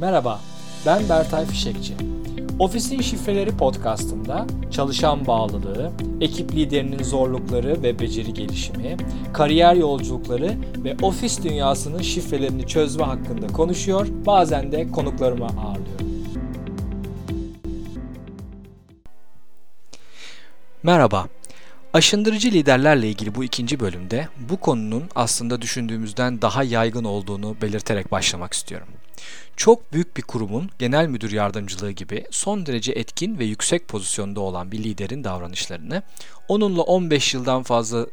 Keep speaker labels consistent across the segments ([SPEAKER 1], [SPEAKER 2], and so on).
[SPEAKER 1] Merhaba, ben Bertay Fişekçi. Ofisin Şifreleri podcastında çalışan bağlılığı, ekip liderinin zorlukları ve beceri gelişimi, kariyer yolculukları ve ofis dünyasının şifrelerini çözme hakkında konuşuyor, bazen de konuklarımı ağırlıyorum. Merhaba, Aşındırıcı liderlerle ilgili bu ikinci bölümde bu konunun aslında düşündüğümüzden daha yaygın olduğunu belirterek başlamak istiyorum. Çok büyük bir kurumun genel müdür yardımcılığı gibi son derece etkin ve yüksek pozisyonda olan bir liderin davranışlarını onunla 15 yıldan fazla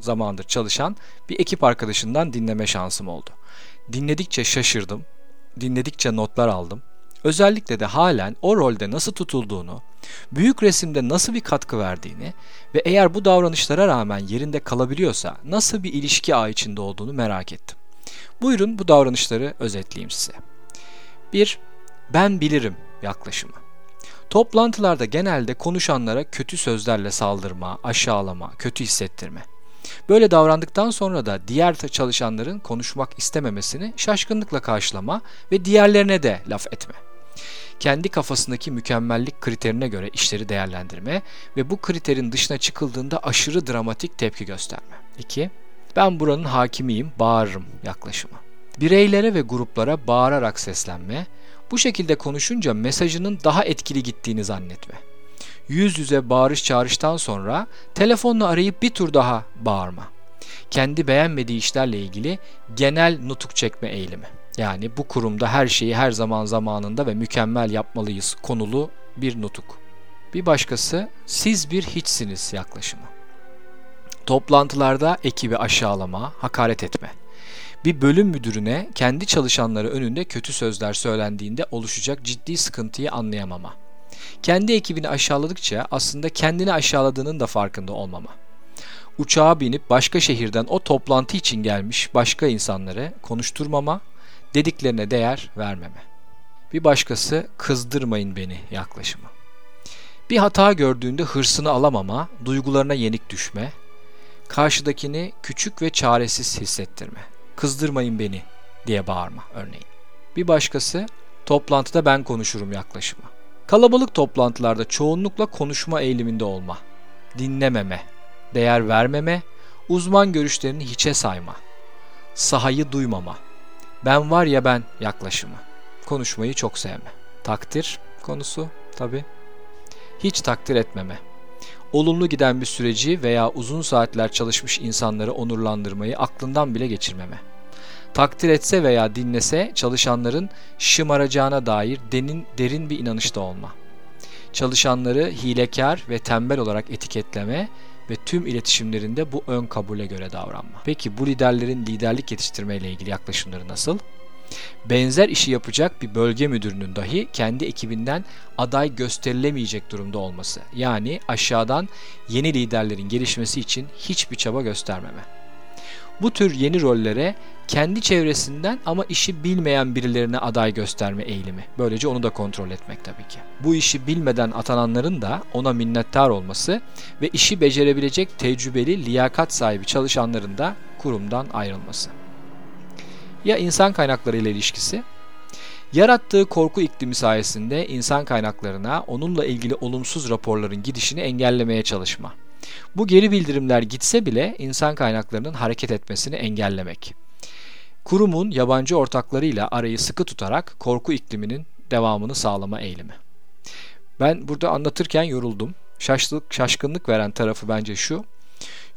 [SPEAKER 1] zamandır çalışan bir ekip arkadaşından dinleme şansım oldu. Dinledikçe şaşırdım, dinledikçe notlar aldım. Özellikle de halen o rolde nasıl tutulduğunu, büyük resimde nasıl bir katkı verdiğini ve eğer bu davranışlara rağmen yerinde kalabiliyorsa nasıl bir ilişki ağı içinde olduğunu merak ettim. Buyurun bu davranışları özetleyeyim size. 1. Ben bilirim yaklaşımı. Toplantılarda genelde konuşanlara kötü sözlerle saldırma, aşağılama, kötü hissettirme. Böyle davrandıktan sonra da diğer çalışanların konuşmak istememesini şaşkınlıkla karşılama ve diğerlerine de laf etme. Kendi kafasındaki mükemmellik kriterine göre işleri değerlendirme ve bu kriterin dışına çıkıldığında aşırı dramatik tepki gösterme. 2. Ben buranın hakimiyim, bağırırım yaklaşımı. Bireylere ve gruplara bağırarak seslenme, bu şekilde konuşunca mesajının daha etkili gittiğini zannetme. Yüz yüze bağırış çağrıştan sonra telefonla arayıp bir tur daha bağırma. Kendi beğenmediği işlerle ilgili genel nutuk çekme eğilimi. Yani bu kurumda her şeyi her zaman zamanında ve mükemmel yapmalıyız konulu bir nutuk. Bir başkası siz bir hiçsiniz yaklaşımı. Toplantılarda ekibi aşağılama, hakaret etme. Bir bölüm müdürüne kendi çalışanları önünde kötü sözler söylendiğinde oluşacak ciddi sıkıntıyı anlayamama. Kendi ekibini aşağıladıkça aslında kendini aşağıladığının da farkında olmama. Uçağa binip başka şehirden o toplantı için gelmiş başka insanları konuşturmama, dediklerine değer vermeme. Bir başkası kızdırmayın beni yaklaşımı. Bir hata gördüğünde hırsını alamama, duygularına yenik düşme, karşıdakini küçük ve çaresiz hissettirme. Kızdırmayın beni diye bağırma örneğin. Bir başkası toplantıda ben konuşurum yaklaşımı. Kalabalık toplantılarda çoğunlukla konuşma eğiliminde olma, dinlememe, değer vermeme, uzman görüşlerini hiçe sayma, sahayı duymama, ben var ya ben yaklaşımı, konuşmayı çok sevme. Takdir konusu tabi. Hiç takdir etmeme. Olumlu giden bir süreci veya uzun saatler çalışmış insanları onurlandırmayı aklından bile geçirmeme. Takdir etse veya dinlese çalışanların şımaracağına dair denin, derin bir inanışta olma. Çalışanları hilekar ve tembel olarak etiketleme ve tüm iletişimlerinde bu ön kabule göre davranma. Peki bu liderlerin liderlik yetiştirme ile ilgili yaklaşımları nasıl? Benzer işi yapacak bir bölge müdürünün dahi kendi ekibinden aday gösterilemeyecek durumda olması. Yani aşağıdan yeni liderlerin gelişmesi için hiçbir çaba göstermeme. Bu tür yeni rollere kendi çevresinden ama işi bilmeyen birilerine aday gösterme eğilimi. Böylece onu da kontrol etmek tabii ki. Bu işi bilmeden atananların da ona minnettar olması ve işi becerebilecek tecrübeli, liyakat sahibi çalışanların da kurumdan ayrılması. Ya insan kaynakları ile ilişkisi? Yarattığı korku iklimi sayesinde insan kaynaklarına onunla ilgili olumsuz raporların gidişini engellemeye çalışma. Bu geri bildirimler gitse bile insan kaynaklarının hareket etmesini engellemek. Kurumun yabancı ortaklarıyla arayı sıkı tutarak korku ikliminin devamını sağlama eğilimi. Ben burada anlatırken yoruldum. Şaşlık, şaşkınlık veren tarafı bence şu.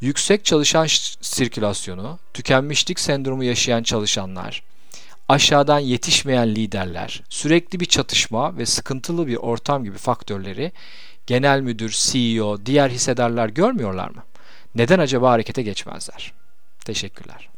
[SPEAKER 1] Yüksek çalışan sirkülasyonu, tükenmişlik sendromu yaşayan çalışanlar, aşağıdan yetişmeyen liderler, sürekli bir çatışma ve sıkıntılı bir ortam gibi faktörleri genel müdür, CEO, diğer hissedarlar görmüyorlar mı? Neden acaba harekete geçmezler? Teşekkürler.